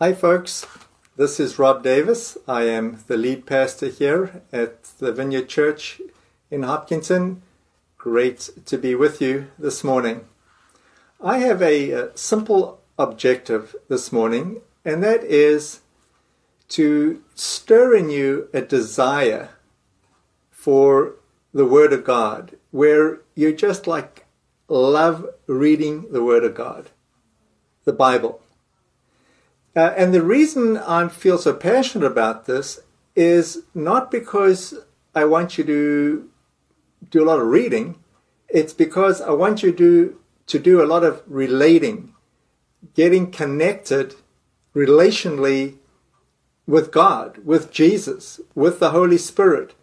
Hi, folks. This is Rob Davis. I am the lead pastor here at the Vineyard Church in Hopkinton. Great to be with you this morning. I have a, a simple objective this morning, and that is to stir in you a desire for the Word of God, where you just like love reading the Word of God, the Bible. Uh, and the reason I feel so passionate about this is not because I want you to do a lot of reading, it's because I want you to, to do a lot of relating, getting connected relationally with God, with Jesus, with the Holy Spirit.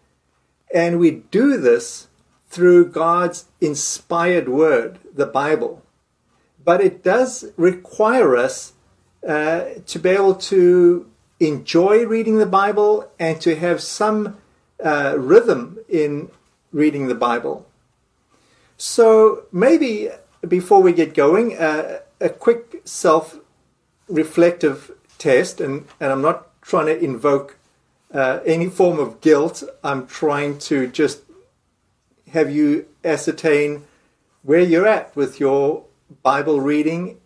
And we do this through God's inspired word, the Bible. But it does require us uh, to be able to enjoy reading the Bible and to have some uh, rhythm in reading the Bible. So maybe before we get going, uh, a quick self reflective test, and, and I'm not trying to invoke uh, any form of guilt. I'm trying to just have you ascertain where you're at with your Bible reading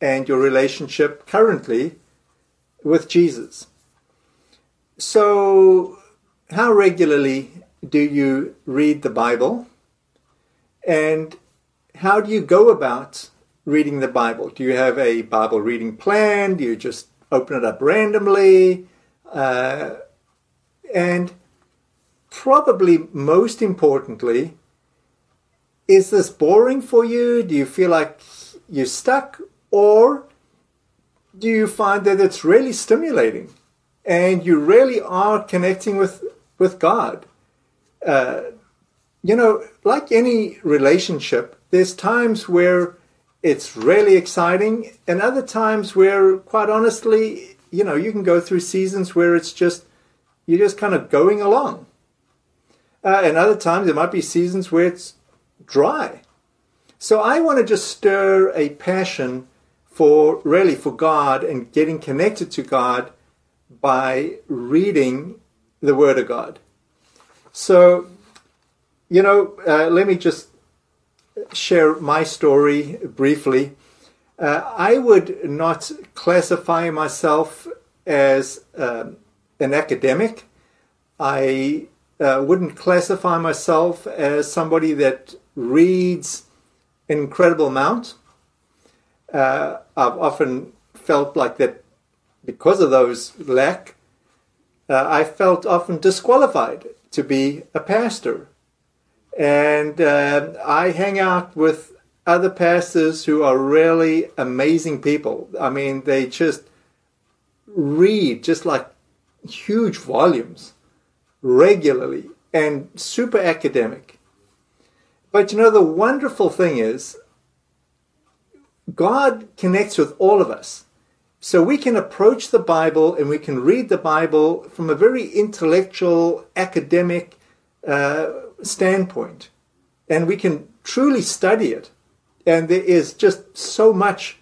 and your relationship currently with Jesus. So, how regularly do you read the Bible? And how do you go about reading the Bible? Do you have a Bible reading plan? Do you just open it up randomly? Uh, and probably most importantly, is this boring for you? Do you feel like you're stuck? Or do you find that it's really stimulating and you really are connecting with, with God? Uh, you know, like any relationship, there's times where it's really exciting and other times where, quite honestly, you know, you can go through seasons where it's just, you're just kind of going along. Uh, and other times there might be seasons where it's dry. So I want to just stir a passion for really for God and getting connected to God by reading the Word of God. So, you know, uh, let me just share my story briefly. Uh, I would not classify myself as um, an academic. I uh, wouldn't classify myself as somebody that reads an incredible amount uh, I've often felt like that because of those lack, uh, I felt often disqualified to be a pastor. And uh, I hang out with other pastors who are really amazing people. I mean, they just read just like huge volumes regularly and super academic. But you know, the wonderful thing is, God connects with all of us. So we can approach the Bible and we can read the Bible from a very intellectual, academic uh, standpoint. And we can truly study it. And there is just so much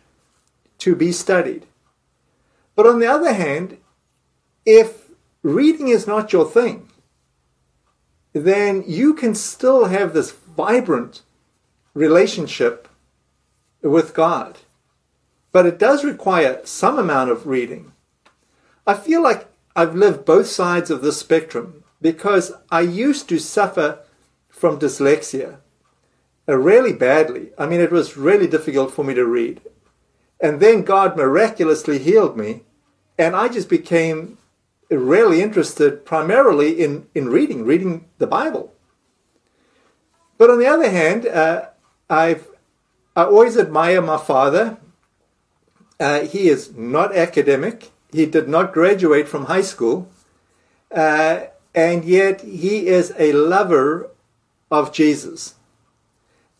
to be studied. But on the other hand, if reading is not your thing, then you can still have this vibrant relationship with God. But it does require some amount of reading. I feel like I've lived both sides of the spectrum because I used to suffer from dyslexia uh, really badly. I mean, it was really difficult for me to read. And then God miraculously healed me, and I just became really interested primarily in, in reading, reading the Bible. But on the other hand, uh, I've I always admire my father. Uh, he is not academic. He did not graduate from high school. Uh, and yet he is a lover of Jesus.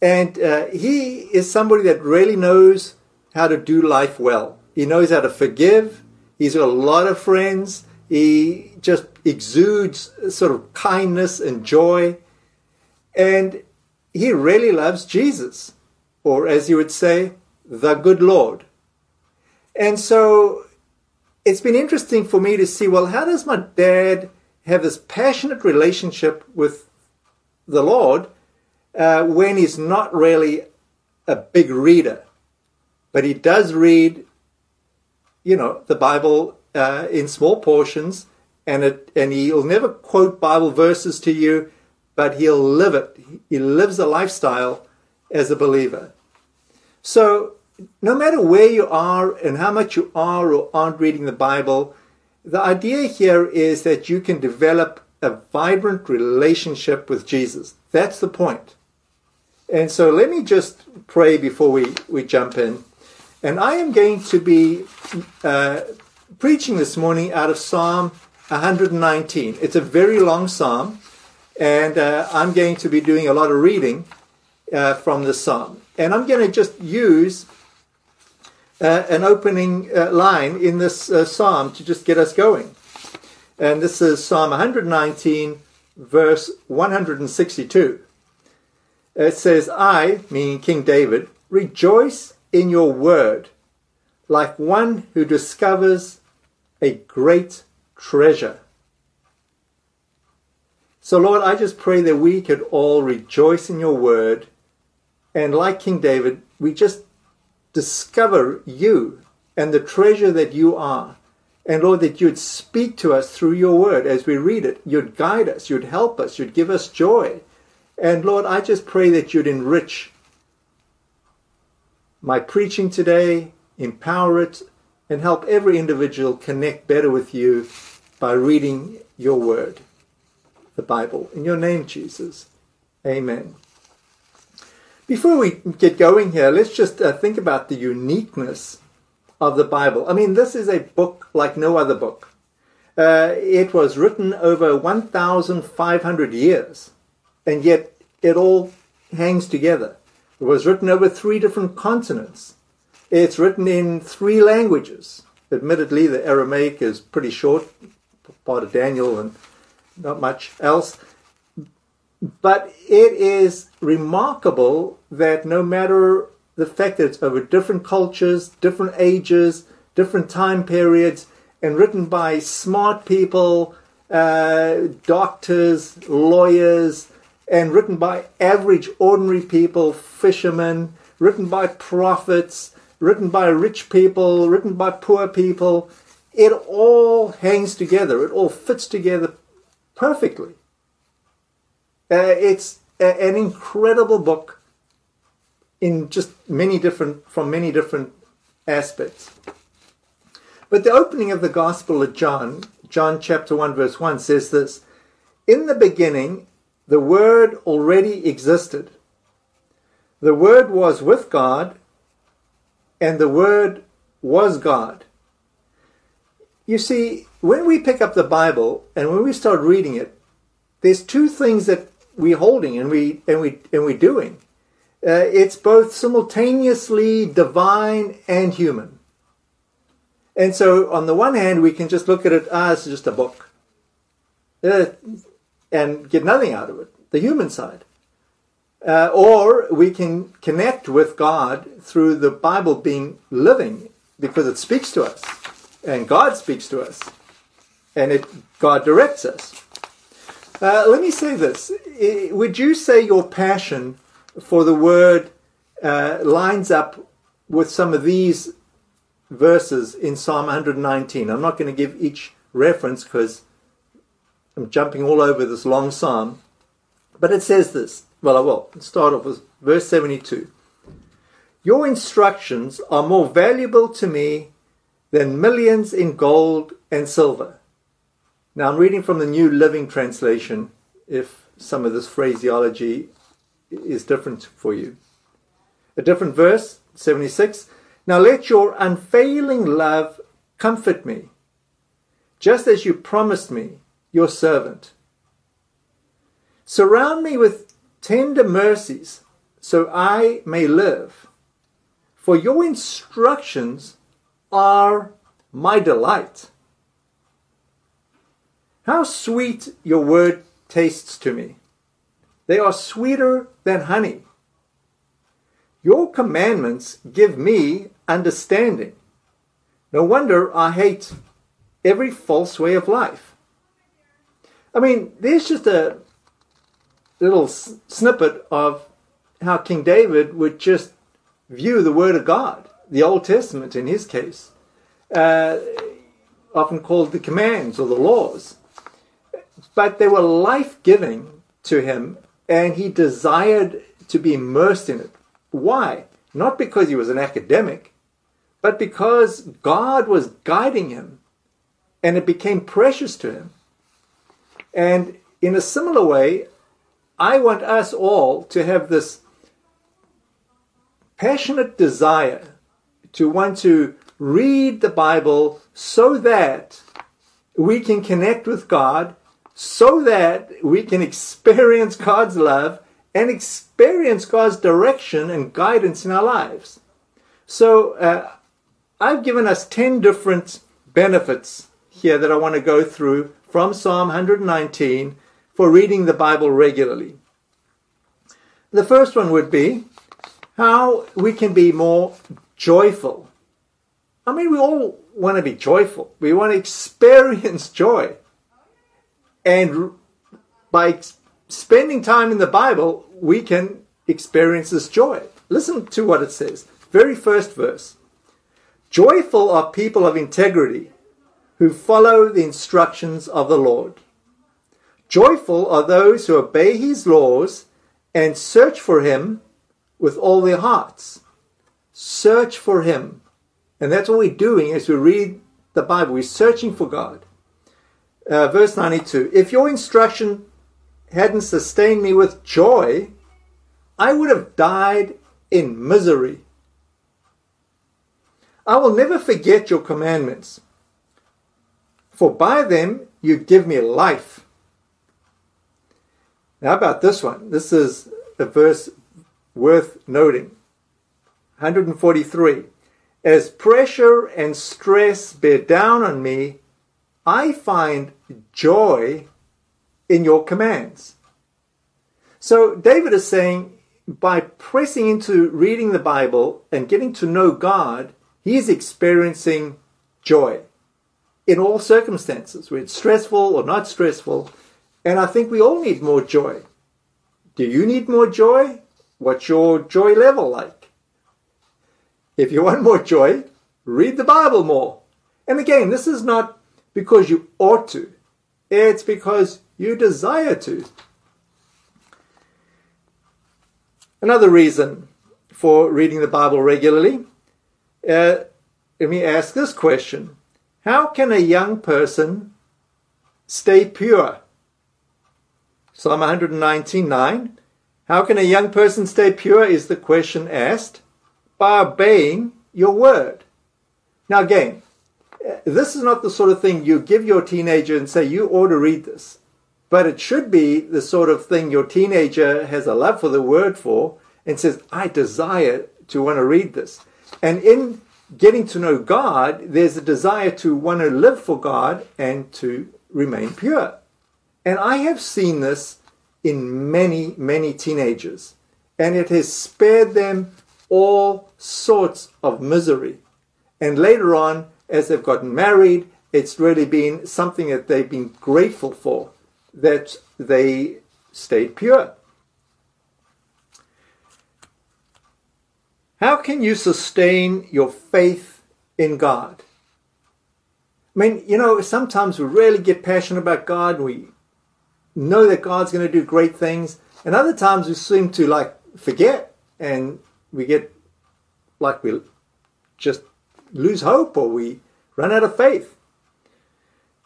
And uh, he is somebody that really knows how to do life well. He knows how to forgive. He's got a lot of friends. He just exudes sort of kindness and joy. And he really loves Jesus or as you would say, the good Lord. And so it's been interesting for me to see well, how does my dad have this passionate relationship with the Lord uh, when he's not really a big reader? But he does read, you know, the Bible uh, in small portions, and it, and he'll never quote Bible verses to you, but he'll live it. He lives a lifestyle as a believer. So no matter where you are and how much you are or aren't reading the Bible, the idea here is that you can develop a vibrant relationship with Jesus. That's the point. And so let me just pray before we, we jump in. And I am going to be uh, preaching this morning out of Psalm 119. It's a very long psalm, and uh, I'm going to be doing a lot of reading uh, from the psalm. And I'm going to just use uh, an opening uh, line in this uh, psalm to just get us going. And this is Psalm 119, verse 162. It says, I, meaning King David, rejoice in your word, like one who discovers a great treasure. So, Lord, I just pray that we could all rejoice in your word. And like King David, we just discover you and the treasure that you are. And Lord, that you'd speak to us through your word as we read it. You'd guide us, you'd help us, you'd give us joy. And Lord, I just pray that you'd enrich my preaching today, empower it, and help every individual connect better with you by reading your word, the Bible. In your name, Jesus. Amen. Before we get going here, let's just uh, think about the uniqueness of the Bible. I mean, this is a book like no other book. Uh, it was written over 1,500 years, and yet it all hangs together. It was written over three different continents. It's written in three languages. Admittedly, the Aramaic is pretty short, part of Daniel and not much else. But it is remarkable that no matter the fact that it's over different cultures, different ages, different time periods, and written by smart people, uh, doctors, lawyers, and written by average, ordinary people, fishermen, written by prophets, written by rich people, written by poor people. It all hangs together, it all fits together perfectly. Uh, it's a, an incredible book in just many different from many different aspects. But the opening of the Gospel of John, John chapter 1 verse 1 says this, in the beginning the word already existed. The word was with God and the word was God. You see, when we pick up the Bible and when we start reading it, there's two things that we're holding and we and we and we're doing. Uh, it's both simultaneously divine and human. And so, on the one hand, we can just look at it as just a book uh, and get nothing out of it, the human side. Uh, or we can connect with God through the Bible being living because it speaks to us and God speaks to us and it God directs us. Uh, let me say this. Would you say your passion for the word uh, lines up with some of these verses in Psalm 119? I'm not going to give each reference because I'm jumping all over this long psalm. But it says this. Well, I will. start off with verse 72. Your instructions are more valuable to me than millions in gold and silver. Now I'm reading from the New Living Translation if some of this phraseology is different for you. A different verse, 76. Now let your unfailing love comfort me, just as you promised me, your servant. Surround me with tender mercies, so I may live. For your instructions are my delight. How sweet your word tastes to me. They are sweeter than honey. Your commandments give me understanding. No wonder I hate every false way of life. I mean, there's just a little snippet of how King David would just view the Word of God, the Old Testament in his case, uh, often called the commands or the laws. But they were life giving to him, and he desired to be immersed in it. Why? Not because he was an academic, but because God was guiding him and it became precious to him. And in a similar way, I want us all to have this passionate desire to want to read the Bible so that we can connect with God, so that we can experience God's love and experience God's direction and guidance in our lives. So, uh, I've given us 10 different benefits here that I want to go through from Psalm 119 for reading the Bible regularly. The first one would be how we can be more joyful. I mean, we all want to be joyful. We want to experience joy. And by spending time in the Bible, we can experience this joy. Listen to what it says. Very first verse. Joyful are people of integrity who follow the instructions of the Lord. Joyful are those who obey his laws and search for him with all their hearts. Search for him. And that's what we're doing as we read the Bible. We're searching for God. Uh, verse 92 If your instruction hadn't sustained me with joy, I would have died in misery. I will never forget your commandments, for by them you give me life. Now, about this one? This is a verse worth noting. 143. As pressure and stress bear down on me, I find joy in your commands. So David is saying by pressing into reading the Bible and getting to know God, he is experiencing joy in all circumstances, whether it's stressful or not stressful. And I think we all need more joy. Do you need more joy? What's your joy level like? If you want more joy, read the Bible more. And again, this is not because you ought to, it's because you desire to. Another reason for reading the Bible regularly, uh, let me ask this question How can a young person stay pure? Psalm 119.9 How can a young person stay pure is the question asked by obeying your word. Now, again, this is not the sort of thing you give your teenager and say, you ought to read this. But it should be the sort of thing your teenager has a love for the word for and says, I desire to want to read this. And in getting to know God, there's a desire to want to live for God and to remain pure. And I have seen this in many, many teenagers. And it has spared them all sorts of misery. And later on, as they've gotten married, it's really been something that they've been grateful for that they stayed pure. How can you sustain your faith in God? I mean, you know, sometimes we really get passionate about God. We know that God's going to do great things. And other times we seem to like forget and we get like we just lose hope or we run out of faith.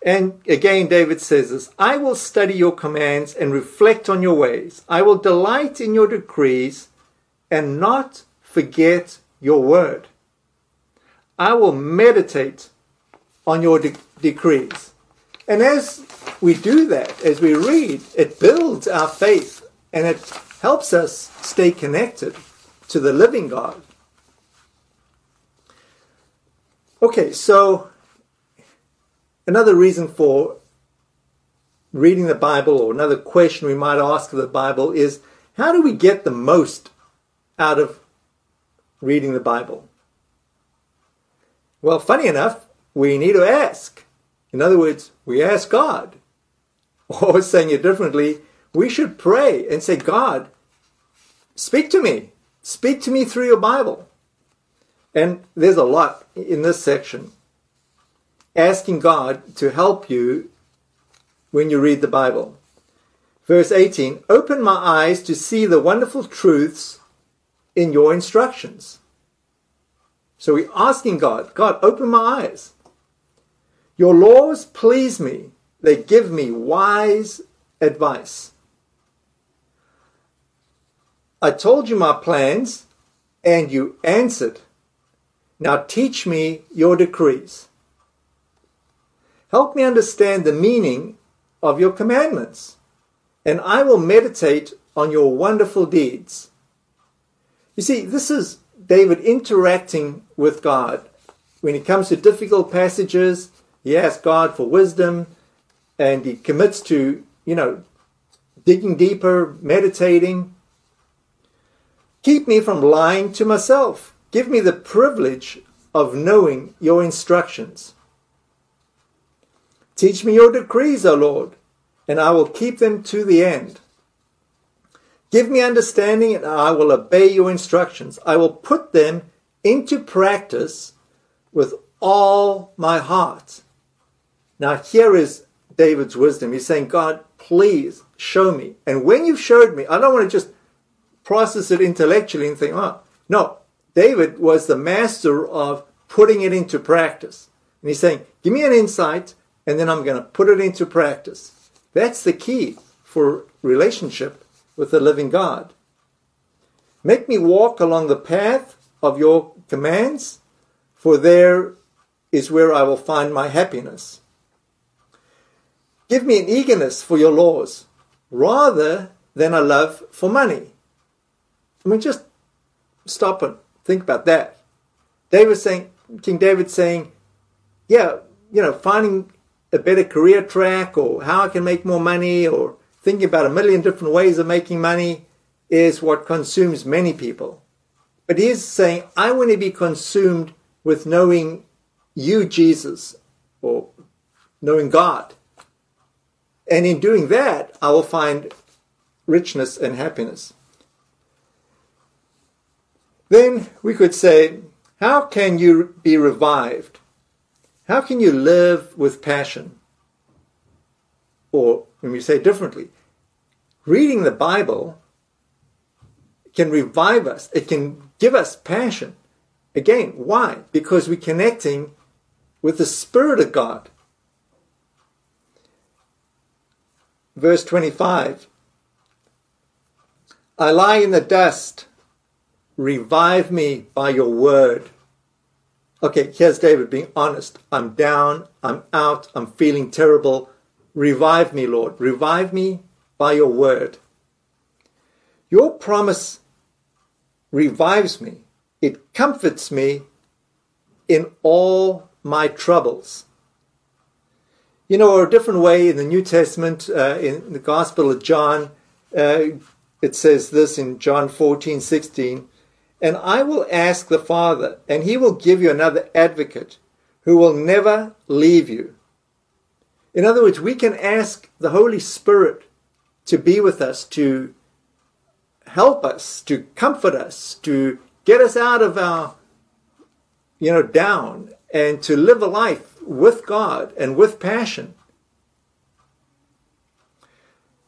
And again, David says this I will study your commands and reflect on your ways. I will delight in your decrees and not forget your word. I will meditate on your de- decrees. And as we do that, as we read, it builds our faith and it helps us stay connected to the living God. Okay, so Another reason for reading the Bible, or another question we might ask of the Bible, is how do we get the most out of reading the Bible? Well, funny enough, we need to ask. In other words, we ask God. Or saying it differently, we should pray and say, God, speak to me. Speak to me through your Bible. And there's a lot in this section. Asking God to help you when you read the Bible. Verse 18 Open my eyes to see the wonderful truths in your instructions. So we're asking God, God, open my eyes. Your laws please me, they give me wise advice. I told you my plans, and you answered. Now teach me your decrees. Help me understand the meaning of your commandments, and I will meditate on your wonderful deeds. You see, this is David interacting with God. When it comes to difficult passages, he asks God for wisdom and he commits to, you know, digging deeper, meditating. Keep me from lying to myself. Give me the privilege of knowing your instructions. Teach me your decrees, O Lord, and I will keep them to the end. Give me understanding, and I will obey your instructions. I will put them into practice with all my heart. Now, here is David's wisdom. He's saying, God, please show me. And when you've showed me, I don't want to just process it intellectually and think, oh, no. David was the master of putting it into practice. And he's saying, give me an insight, and then I'm going to put it into practice. That's the key for relationship with the living God. Make me walk along the path of your commands, for there is where I will find my happiness. Give me an eagerness for your laws rather than a love for money. I mean, just stop and think about that. David saying, King David saying, yeah, you know, finding a better career track or how I can make more money or thinking about a million different ways of making money is what consumes many people. But he's saying, I want to be consumed with knowing you, Jesus, or knowing God. And in doing that, I will find richness and happiness. Then we could say, how can you be revived? How can you live with passion? Or, when we say differently, reading the Bible can revive us, it can give us passion. Again, why? Because we're connecting with the Spirit of God. Verse 25 I lie in the dust, revive me by your word. Okay, here's David being honest. I'm down, I'm out, I'm feeling terrible. Revive me, Lord. Revive me by your word. Your promise revives me, it comforts me in all my troubles. You know, or a different way in the New Testament, uh, in the Gospel of John, uh, it says this in John 14, 16, and I will ask the Father, and he will give you another advocate who will never leave you. In other words, we can ask the Holy Spirit to be with us, to help us, to comfort us, to get us out of our, you know, down, and to live a life with God and with passion.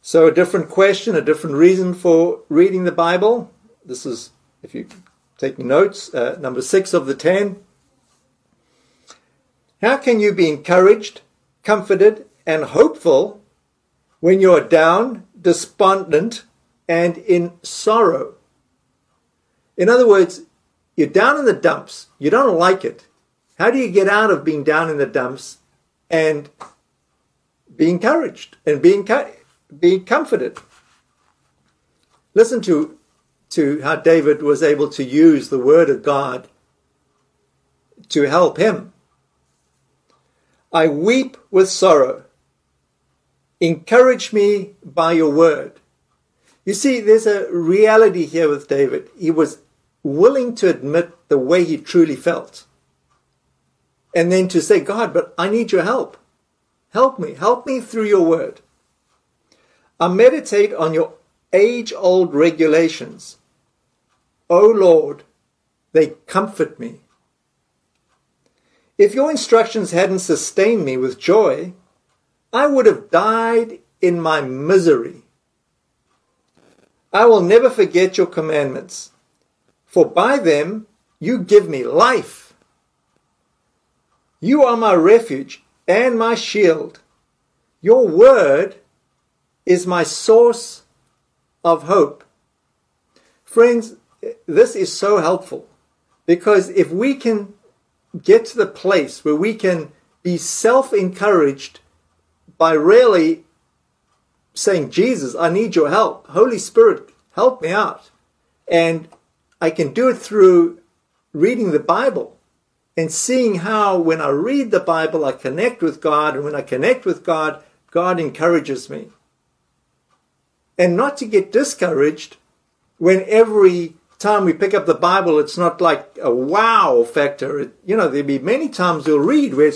So, a different question, a different reason for reading the Bible. This is, if you take notes, uh, number six of the ten. How can you be encouraged, comforted, and hopeful when you're down, despondent, and in sorrow? In other words, you're down in the dumps, you don't like it, how do you get out of being down in the dumps and be encouraged and being be comforted? Listen to to how David was able to use the word of God to help him. I weep with sorrow. Encourage me by your word. You see, there's a reality here with David. He was willing to admit the way he truly felt and then to say, God, but I need your help. Help me. Help me through your word. I meditate on your age old regulations. O Lord, they comfort me. If your instructions hadn't sustained me with joy, I would have died in my misery. I will never forget your commandments, for by them you give me life. You are my refuge and my shield. Your word is my source of hope. Friends, this is so helpful because if we can get to the place where we can be self encouraged by really saying, Jesus, I need your help. Holy Spirit, help me out. And I can do it through reading the Bible and seeing how when I read the Bible, I connect with God. And when I connect with God, God encourages me. And not to get discouraged when every time we pick up the Bible, it's not like a wow factor. It, you know, there'll be many times you'll read where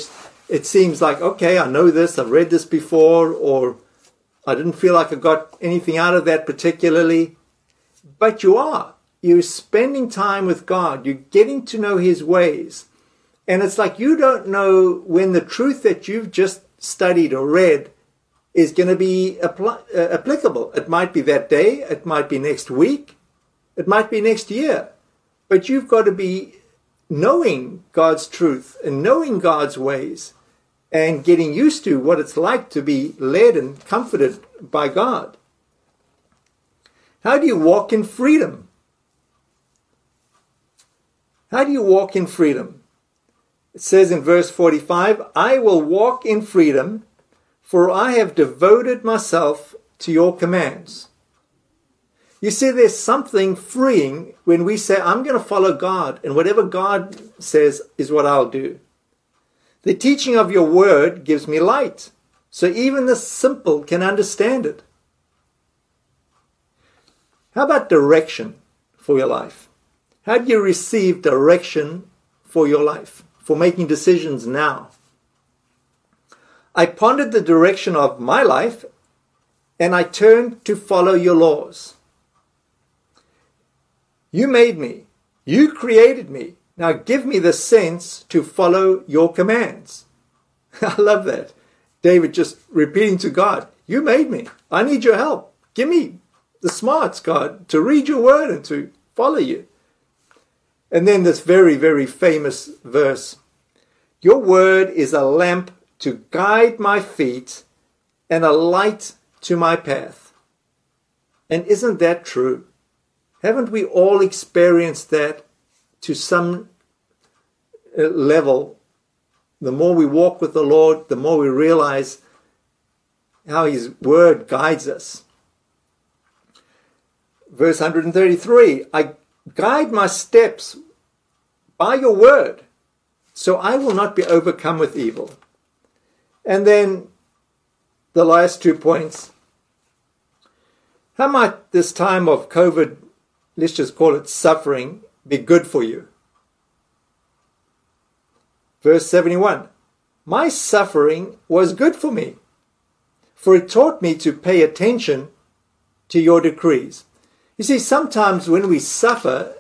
it seems like, okay, I know this, I've read this before, or I didn't feel like I got anything out of that particularly. But you are. You're spending time with God. You're getting to know His ways. And it's like you don't know when the truth that you've just studied or read is going to be apply, uh, applicable. It might be that day, it might be next week, it might be next year. But you've got to be knowing God's truth and knowing God's ways and getting used to what it's like to be led and comforted by God. How do you walk in freedom? How do you walk in freedom? It says in verse 45 I will walk in freedom, for I have devoted myself to your commands. You see, there's something freeing when we say, I'm going to follow God, and whatever God says is what I'll do. The teaching of your word gives me light, so even the simple can understand it. How about direction for your life? How do you receive direction for your life, for making decisions now? I pondered the direction of my life and I turned to follow your laws. You made me. You created me. Now give me the sense to follow your commands. I love that. David just repeating to God, You made me. I need your help. Give me the smarts, God, to read your word and to follow you. And then this very, very famous verse Your word is a lamp to guide my feet and a light to my path. And isn't that true? Haven't we all experienced that to some uh, level? The more we walk with the Lord, the more we realize how His Word guides us. Verse 133 I guide my steps by your word, so I will not be overcome with evil. And then the last two points. How might this time of COVID let's just call it suffering, be good for you. Verse 71 My suffering was good for me, for it taught me to pay attention to your decrees. You see, sometimes when we suffer,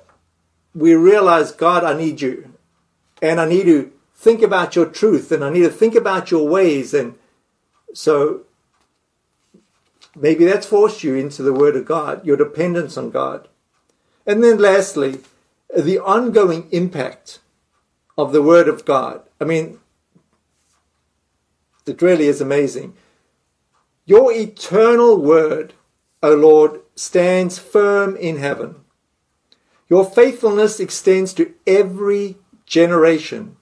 we realize, God, I need you. And I need to think about your truth and I need to think about your ways. And so maybe that's forced you into the Word of God, your dependence on God. And then lastly, the ongoing impact of the Word of God. I mean, it really is amazing. Your eternal Word, O Lord, stands firm in heaven. Your faithfulness extends to every generation,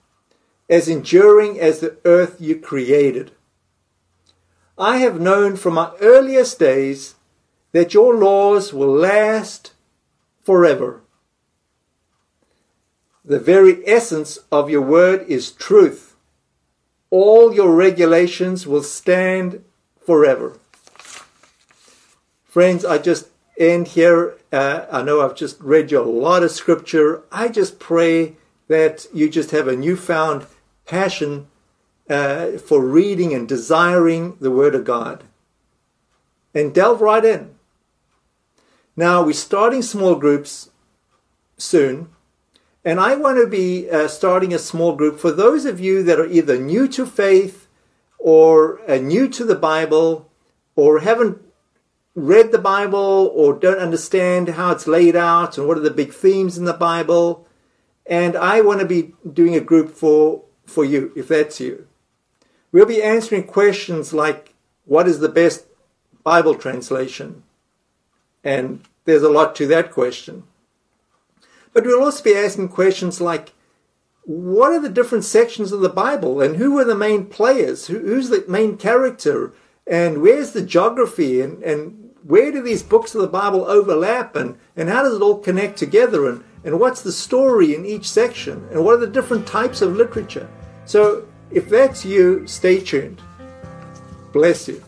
as enduring as the earth you created. I have known from my earliest days that your laws will last forever. The very essence of your word is truth. All your regulations will stand forever. Friends, I just end here. Uh, I know I've just read you a lot of scripture. I just pray that you just have a newfound passion uh, for reading and desiring the Word of God. And delve right in. Now, we're starting small groups soon, and I want to be uh, starting a small group for those of you that are either new to faith or uh, new to the Bible or haven't read the Bible or don't understand how it's laid out and what are the big themes in the Bible. And I want to be doing a group for, for you, if that's you. We'll be answering questions like what is the best Bible translation? And there's a lot to that question. But we'll also be asking questions like what are the different sections of the Bible and who are the main players? who's the main character? And where's the geography? And, and where do these books of the Bible overlap? And, and how does it all connect together? And, and what's the story in each section? And what are the different types of literature? So if that's you, stay tuned. Bless you.